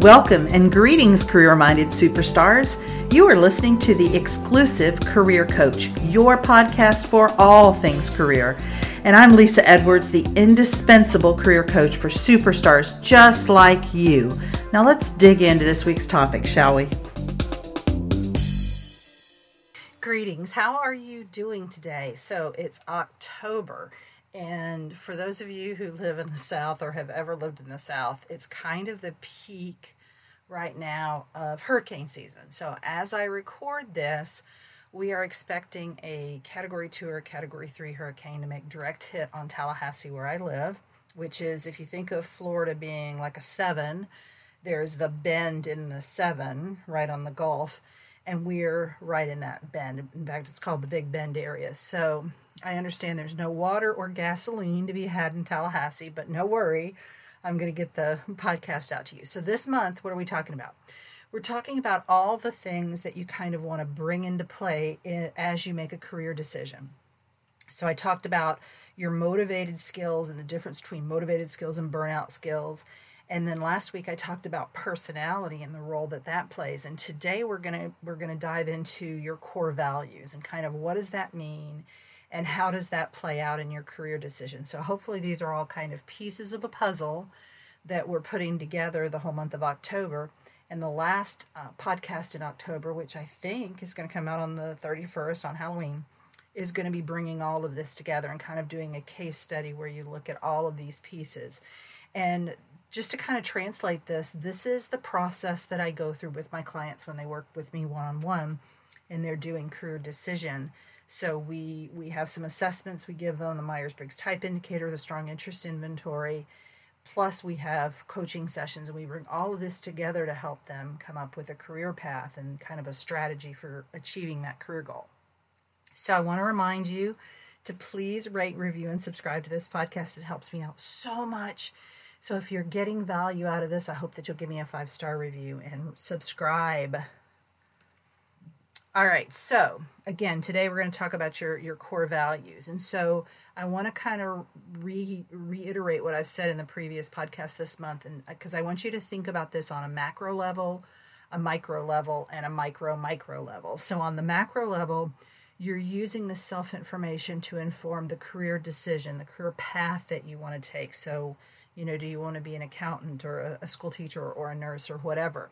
Welcome and greetings, career minded superstars. You are listening to the exclusive Career Coach, your podcast for all things career. And I'm Lisa Edwards, the indispensable career coach for superstars just like you. Now let's dig into this week's topic, shall we? Greetings. How are you doing today? So it's October. And for those of you who live in the South or have ever lived in the South, it's kind of the peak right now of hurricane season. So as I record this, we are expecting a Category 2 or Category 3 hurricane to make direct hit on Tallahassee, where I live, which is, if you think of Florida being like a 7, there's the bend in the 7 right on the Gulf, and we're right in that bend. In fact, it's called the Big Bend area. So I understand there's no water or gasoline to be had in Tallahassee, but no worry. I'm going to get the podcast out to you. So, this month, what are we talking about? We're talking about all the things that you kind of want to bring into play as you make a career decision. So, I talked about your motivated skills and the difference between motivated skills and burnout skills. And then last week I talked about personality and the role that that plays. And today we're going to we're going to dive into your core values and kind of what does that mean and how does that play out in your career decision. So hopefully these are all kind of pieces of a puzzle that we're putting together the whole month of October. And the last uh, podcast in October, which I think is going to come out on the 31st on Halloween, is going to be bringing all of this together and kind of doing a case study where you look at all of these pieces. And just to kind of translate this, this is the process that I go through with my clients when they work with me one on one and they're doing career decision. So we we have some assessments we give them the Myers-Briggs type indicator, the strong interest inventory, plus we have coaching sessions and we bring all of this together to help them come up with a career path and kind of a strategy for achieving that career goal. So I want to remind you to please rate, review and subscribe to this podcast. It helps me out so much. So if you're getting value out of this, I hope that you'll give me a five-star review and subscribe. All right, so again, today we're going to talk about your, your core values. And so I want to kind of re- reiterate what I've said in the previous podcast this month, and because uh, I want you to think about this on a macro level, a micro level, and a micro micro level. So on the macro level, you're using the self information to inform the career decision, the career path that you want to take. So, you know, do you want to be an accountant or a, a school teacher or, a nurse or whatever?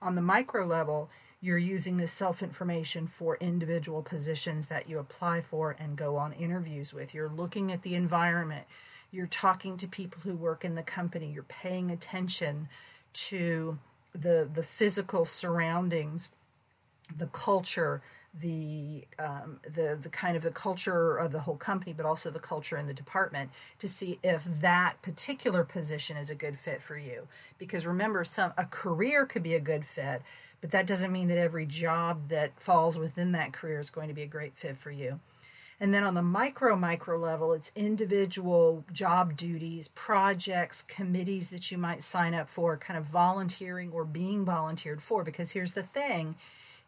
On the micro level, you're using this self information for individual positions that you apply for and go on interviews with. You're looking at the environment. You're talking to people who work in the company. You're paying attention to the, the physical surroundings, the culture, the um, the the kind of the culture of the whole company, but also the culture in the department to see if that particular position is a good fit for you. Because remember, some a career could be a good fit, but that doesn't mean that every job that falls within that career is going to be a great fit for you. And then on the micro, micro level, it's individual job duties, projects, committees that you might sign up for, kind of volunteering or being volunteered for. Because here's the thing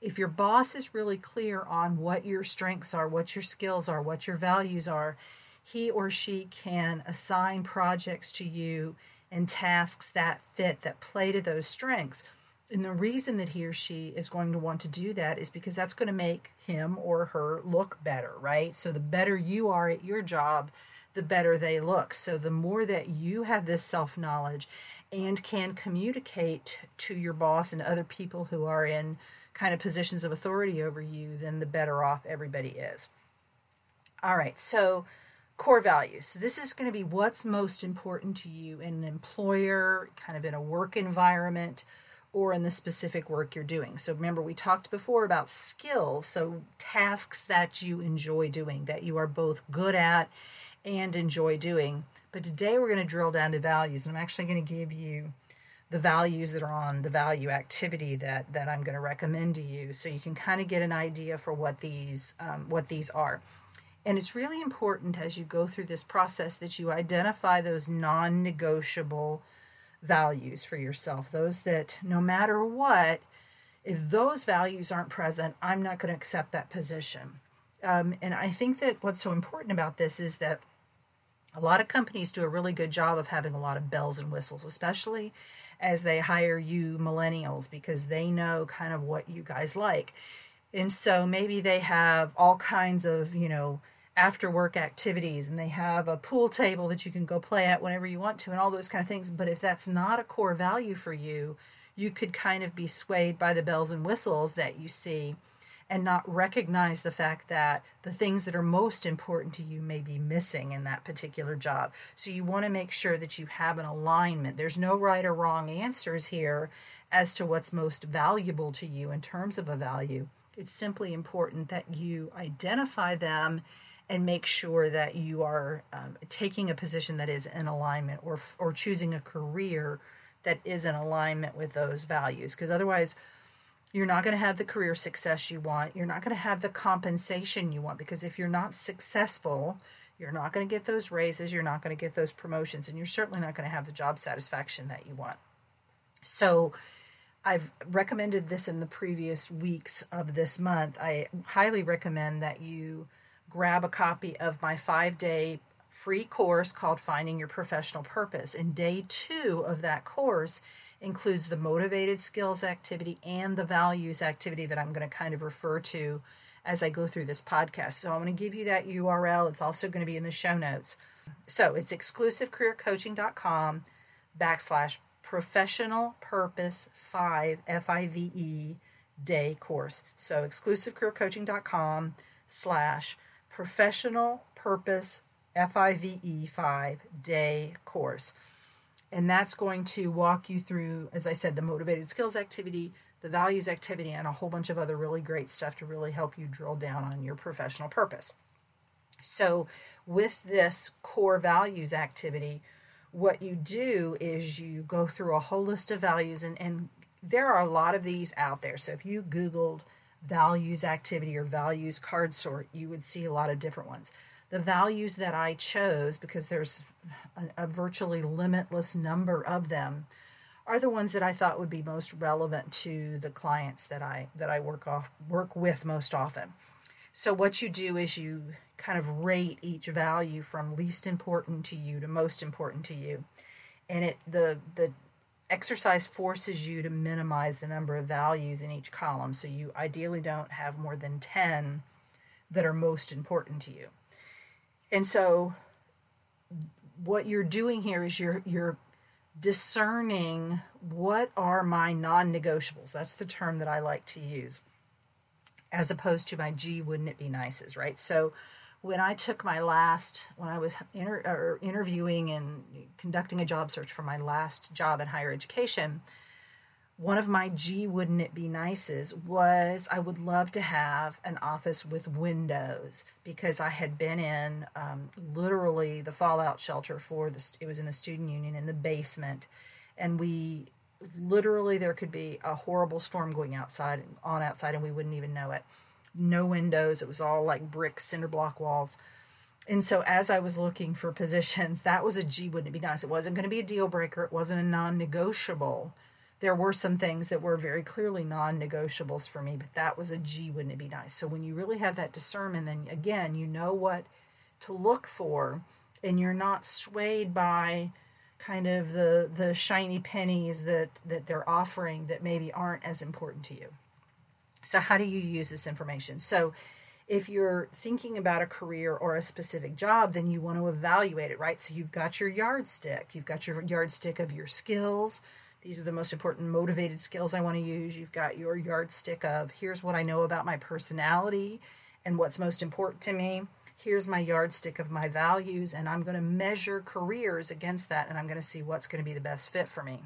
if your boss is really clear on what your strengths are, what your skills are, what your values are, he or she can assign projects to you and tasks that fit, that play to those strengths. And the reason that he or she is going to want to do that is because that's going to make him or her look better, right? So the better you are at your job, the better they look. So the more that you have this self knowledge and can communicate to your boss and other people who are in kind of positions of authority over you, then the better off everybody is. All right, so core values. So this is going to be what's most important to you in an employer, kind of in a work environment or in the specific work you're doing. So remember, we talked before about skills, so tasks that you enjoy doing, that you are both good at and enjoy doing. But today we're going to drill down to values, and I'm actually going to give you the values that are on the value activity that that I'm going to recommend to you, so you can kind of get an idea for what these um, what these are. And it's really important as you go through this process that you identify those non-negotiable values for yourself, those that no matter what, if those values aren't present, I'm not going to accept that position. Um, and I think that what's so important about this is that A lot of companies do a really good job of having a lot of bells and whistles, especially as they hire you millennials because they know kind of what you guys like. And so maybe they have all kinds of, you know, after work activities and they have a pool table that you can go play at whenever you want to and all those kind of things. But if that's not a core value for you, you could kind of be swayed by the bells and whistles that you see and not recognize the fact that the things that are most important to you may be missing in that particular job. So you want to make sure that you have an alignment. There's no right or wrong answers here as to what's most valuable to you in terms of a value. It's simply important that you identify them and make sure that you are um, taking a position that is in alignment or, or choosing a career that is in alignment with those values. Because otherwise, you're not going to have the career success you want. You're not going to have the compensation you want. Because if you're not successful, you're not going to get those raises, you're not going to get those promotions, and you're certainly not going to have the job satisfaction that you want. So, I've recommended this in the previous weeks of this month. I highly recommend that you grab a copy of my five day free course called Finding Your Professional Purpose. And day two of that course includes the motivated skills activity and the values activity that I'm going to kind of refer to as I go through this podcast. So I'm going to give you that URL. It's also going to be in the show notes. So it's exclusivecareercoaching.com backslash professional purpose 5 F-I-V-E day course. So exclusivecareercoaching.com slash professional purpose F I V E 5 day course. And that's going to walk you through, as I said, the motivated skills activity, the values activity, and a whole bunch of other really great stuff to really help you drill down on your professional purpose. So, with this core values activity, what you do is you go through a whole list of values, and, and there are a lot of these out there. So, if you Googled values activity or values card sort, you would see a lot of different ones. The values that I chose, because there's a, a virtually limitless number of them, are the ones that I thought would be most relevant to the clients that I that I work off work with most often. So what you do is you kind of rate each value from least important to you to most important to you. And it the the exercise forces you to minimize the number of values in each column. So you ideally don't have more than 10 that are most important to you. And so what you're doing here is you're you're discerning what are my non-negotiables. That's the term that I like to use. As opposed to my gee, wouldn't it be nices, right? So when I took my last, when I was inter, interviewing and conducting a job search for my last job in higher education, one of my gee, wouldn't it be nices was I would love to have an office with windows because I had been in um, literally the fallout shelter for the, it was in the student union in the basement. And we literally, there could be a horrible storm going outside, on outside, and we wouldn't even know it no windows. It was all like brick cinder block walls. And so as I was looking for positions, that was a gee, wouldn't it be nice? It wasn't going to be a deal breaker. It wasn't a non-negotiable. There were some things that were very clearly non-negotiables for me, but that was a gee, wouldn't it be nice? So when you really have that discernment, then again, you know what to look for, and you're not swayed by kind of the the shiny pennies that that they're offering that maybe aren't as important to you. So, how do you use this information? So, if you're thinking about a career or a specific job, then you want to evaluate it, right? So, you've got your yardstick, you've got your yardstick of your skills. These are the most important motivated skills I want to use. You've got your yardstick of here's what I know about my personality and what's most important to me. Here's my yardstick of my values, and I'm going to measure careers against that, and I'm going to see what's going to be the best fit for me.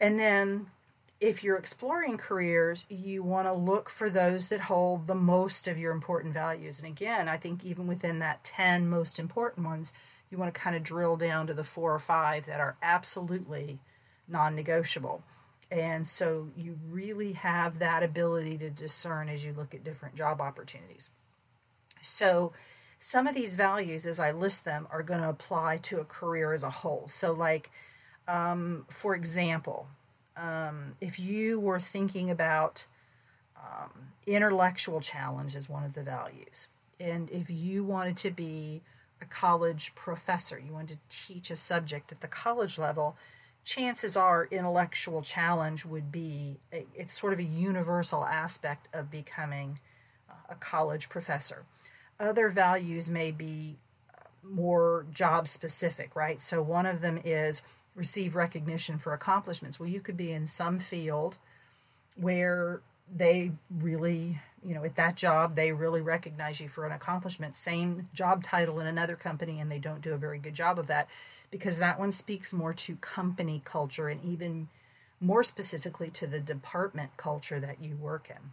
And then if you're exploring careers, you want to look for those that hold the most of your important values. And again, I think even within that 10 most important ones, you want to kind of drill down to the four or five that are absolutely non negotiable. And so you really have that ability to discern as you look at different job opportunities. So some of these values, as I list them, are going to apply to a career as a whole. So, like, um, for example, um, if you were thinking about um, intellectual challenge as one of the values, and if you wanted to be a college professor, you wanted to teach a subject at the college level, chances are intellectual challenge would be it's sort of a universal aspect of becoming uh, a college professor. Other values may be uh, more job specific, right? So one of them is receive recognition for accomplishments. Well, you could be in some field where they really, you know, at that job, they really recognize you for an accomplishment. Same job title in another company, and they don't do a very good job of that because that one speaks more to company culture and even more specifically to the department culture that you work in.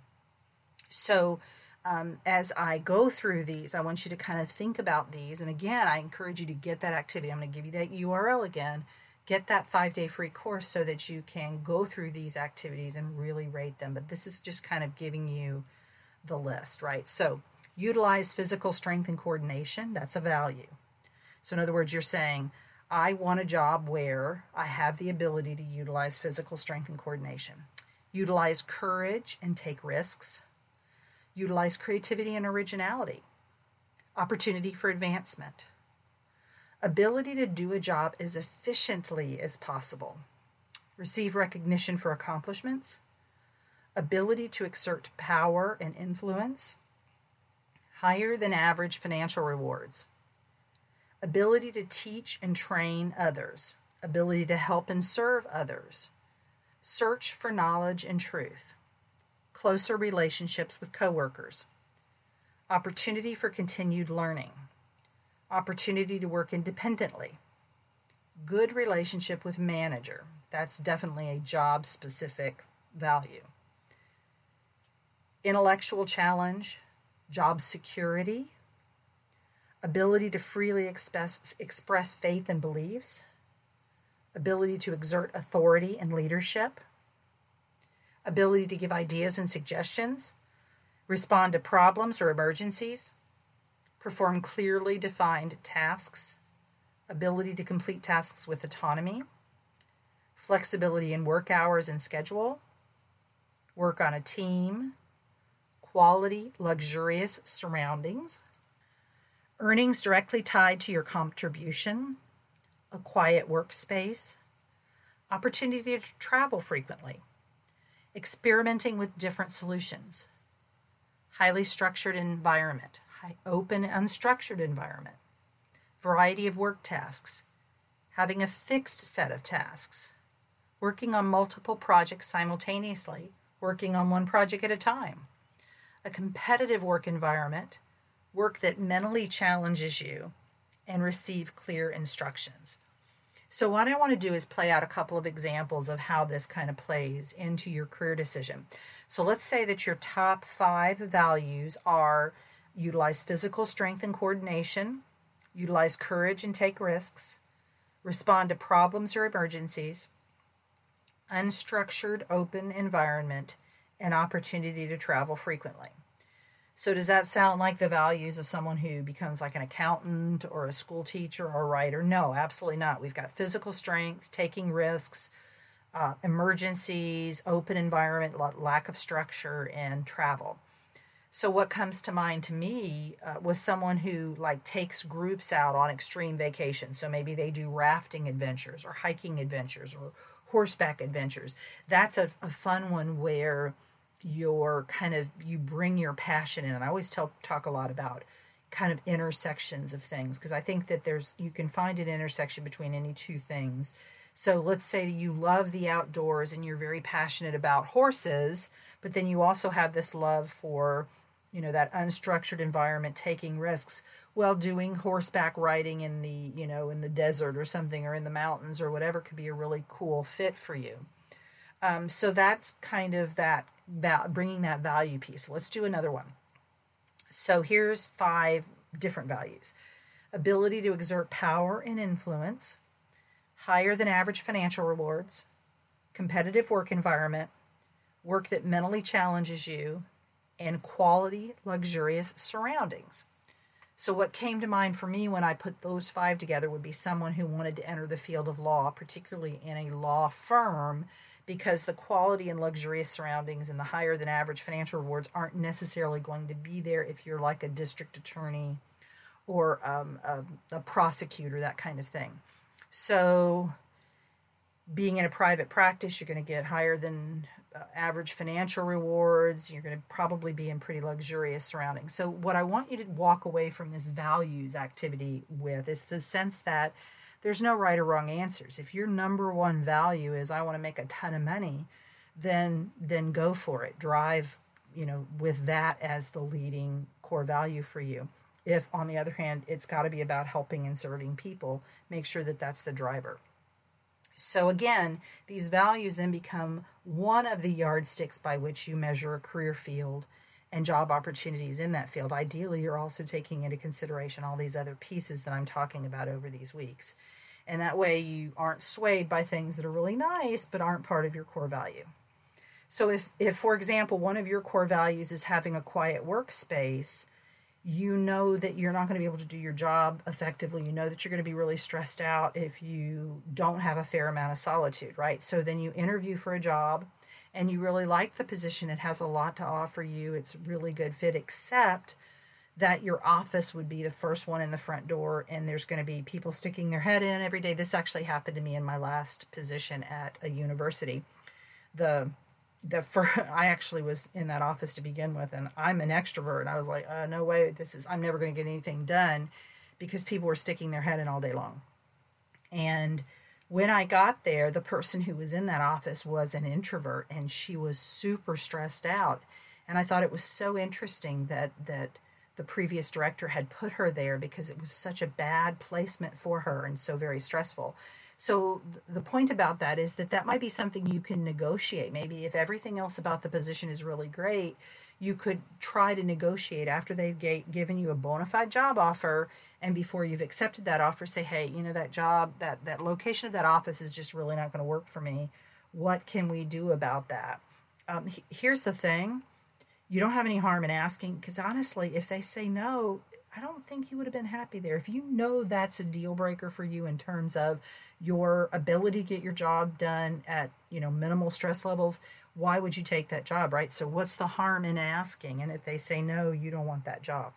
So, um, as I go through these, I want you to kind of think about these. And again, I encourage you to get that activity. I'm going to give you that URL again. Get that five day free course so that you can go through these activities and really rate them. But this is just kind of giving you the list, right? So, utilize physical strength and coordination. That's a value. So, in other words, you're saying, I want a job where I have the ability to utilize physical strength and coordination, utilize courage and take risks, utilize creativity and originality, opportunity for advancement, ability to do a job as efficiently as possible, receive recognition for accomplishments, ability to exert power and influence, higher than average financial rewards ability to teach and train others, ability to help and serve others, search for knowledge and truth, closer relationships with coworkers, opportunity for continued learning, opportunity to work independently, good relationship with manager. That's definitely a job specific value. Intellectual challenge, job security, ability to freely express, express faith and beliefs, ability to exert authority and leadership, ability to give ideas and suggestions, respond to problems or emergencies, perform clearly defined tasks, ability to complete tasks with autonomy, flexibility in work hours and schedule, work on a team, quality, luxurious surroundings, earnings directly tied to your contribution, a quiet workspace, opportunity to travel frequently, experimenting with different solutions, highly structured environment, open, unstructured environment, variety of work tasks, having a fixed set of tasks, working on multiple projects simultaneously, working on one project at a time, a competitive work environment work that mentally challenges you, and receive clear instructions. So, what I want to do is play out a couple of examples of how this kind of plays into your career decision. So, let's say that your top five values are utilize physical strength and coordination, utilize courage and take risks, respond to problems or emergencies, unstructured open environment, and opportunity to travel frequently. So does that sound like the values of someone who becomes like an accountant or a school teacher or a writer? No, absolutely not. We've got physical strength, taking risks, uh, emergencies, open environment, lack of structure, and travel. So what comes to mind to me uh, was someone who like takes groups out on extreme vacations. So maybe they do rafting adventures or hiking adventures or horseback adventures. That's a, a fun one where your kind of you bring your passion in. And i always tell talk a lot about kind of intersections of things because i think that there's you can find an intersection between any two things. So let's say you love the outdoors and you're very passionate about horses but then you also have this love for you know that unstructured environment taking risks well doing horseback riding in the you know in the desert or something or in the mountains or whatever could be a really cool fit for you. Um, so that's kind of that val- bringing that value piece. Let's do another one. So here's five different values ability to exert power and influence, higher than average financial rewards, competitive work environment, work that mentally challenges you, and quality, luxurious surroundings. So, what came to mind for me when I put those five together would be someone who wanted to enter the field of law, particularly in a law firm because the quality and luxurious surroundings and the higher than average financial rewards aren't necessarily going to be there if you're like a district attorney or um, a, a prosecutor, that kind of thing. So, being in a private practice, you're going to get higher than uh, average financial rewards. You're going to probably be in pretty luxurious surroundings. So, what I want you to walk away from this values activity with is the sense that there's no right or wrong answers. If your number one value is I want to make a ton of money, then then go for it. Drive, you know, with that as the leading core value for you. If on the other hand, it's got to be about helping and serving people, make sure that that's the driver. So again, these values then become one of the yardsticks by which you measure a career field and job opportunities in that field. Ideally, you're also taking into consideration all these other pieces that I'm talking about over these weeks. And that way you aren't swayed by things that are really nice but aren't part of your core value. So if if for example, one of your core values is having a quiet workspace, you know that you're not going to be able to do your job effectively. You know that you're going to be really stressed out if you don't have a fair amount of solitude, right? So then you interview for a job and you really like the position. It has a lot to offer you. It's really good fit, except that your office would be the first one in the front door and there's going to be people sticking their head in every day. This actually happened to me in my last position at a university. The the first, I actually was in that office to begin with, and I'm an extrovert. I was like, uh, no way, this is I'm never going to get anything done because people were sticking their head in all day long. And when I got there, the person who was in that office was an introvert, and she was super stressed out. And I thought it was so interesting that that the previous director had put her there because it was such a bad placement for her and so very stressful. So the point about that is that that might be something you can negotiate. Maybe if everything else about the position is really great, you could try to negotiate after they've given you a bona fide job offer and before you've accepted that offer say hey you know that job that that location of that office is just really not going to work for me. What can we do about that? Um, here's the thing. You don't have any harm in asking because honestly if they say no i don't think you would have been happy there. If you know that's a deal breaker for you in terms of your ability to get your job done at you know minimal stress levels why would you take that job right? So what's the harm in asking? And if they say no you don't want that job.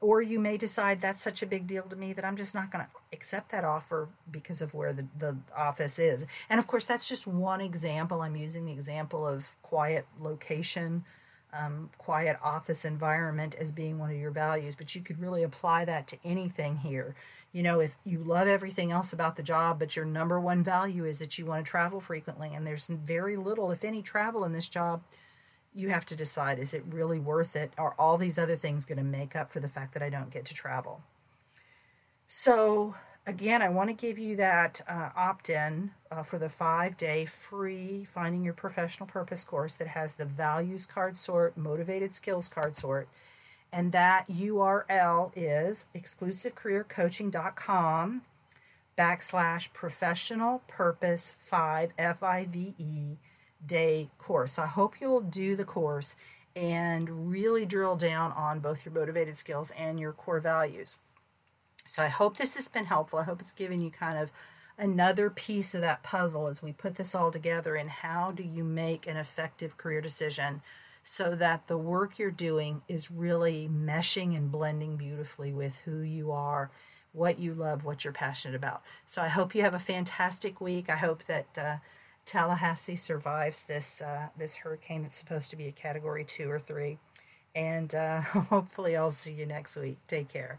Or you may decide that's such a big deal to me that i'm just not going to accept that offer because of where the, the office is. And of course that's just one example. I'm using the example of quiet location um, quiet office environment as being one of your values but you could really apply that to anything here you know, if you love everything else about the job, but your number one value is that you want to travel frequently, and there's very little, if any, travel in this job, you have to decide is it really worth it? Are all these other things going to make up for the fact that I don't get to travel? So, again, I want to give you that uh, opt in uh, for the five day free Finding Your Professional Purpose course that has the values card sort, motivated skills card sort and that URL is exclusivecareercoaching.com backslash professional purpose 5 F-I-V-E day course. I hope you'll do the course and really drill down on both your motivated skills and your core values. So I hope this has been helpful. I hope it's given you kind of another piece of that puzzle as we put this all together and how do you make an effective career decision so that the work you're doing is really meshing and blending beautifully with who you are, what you love, what you're passionate about. So I hope you have a fantastic week. I hope that uh, Tallahassee survives this uh, this hurricane that's supposed to be a Category two or three, and uh, hopefully I'll see you next week. Take care.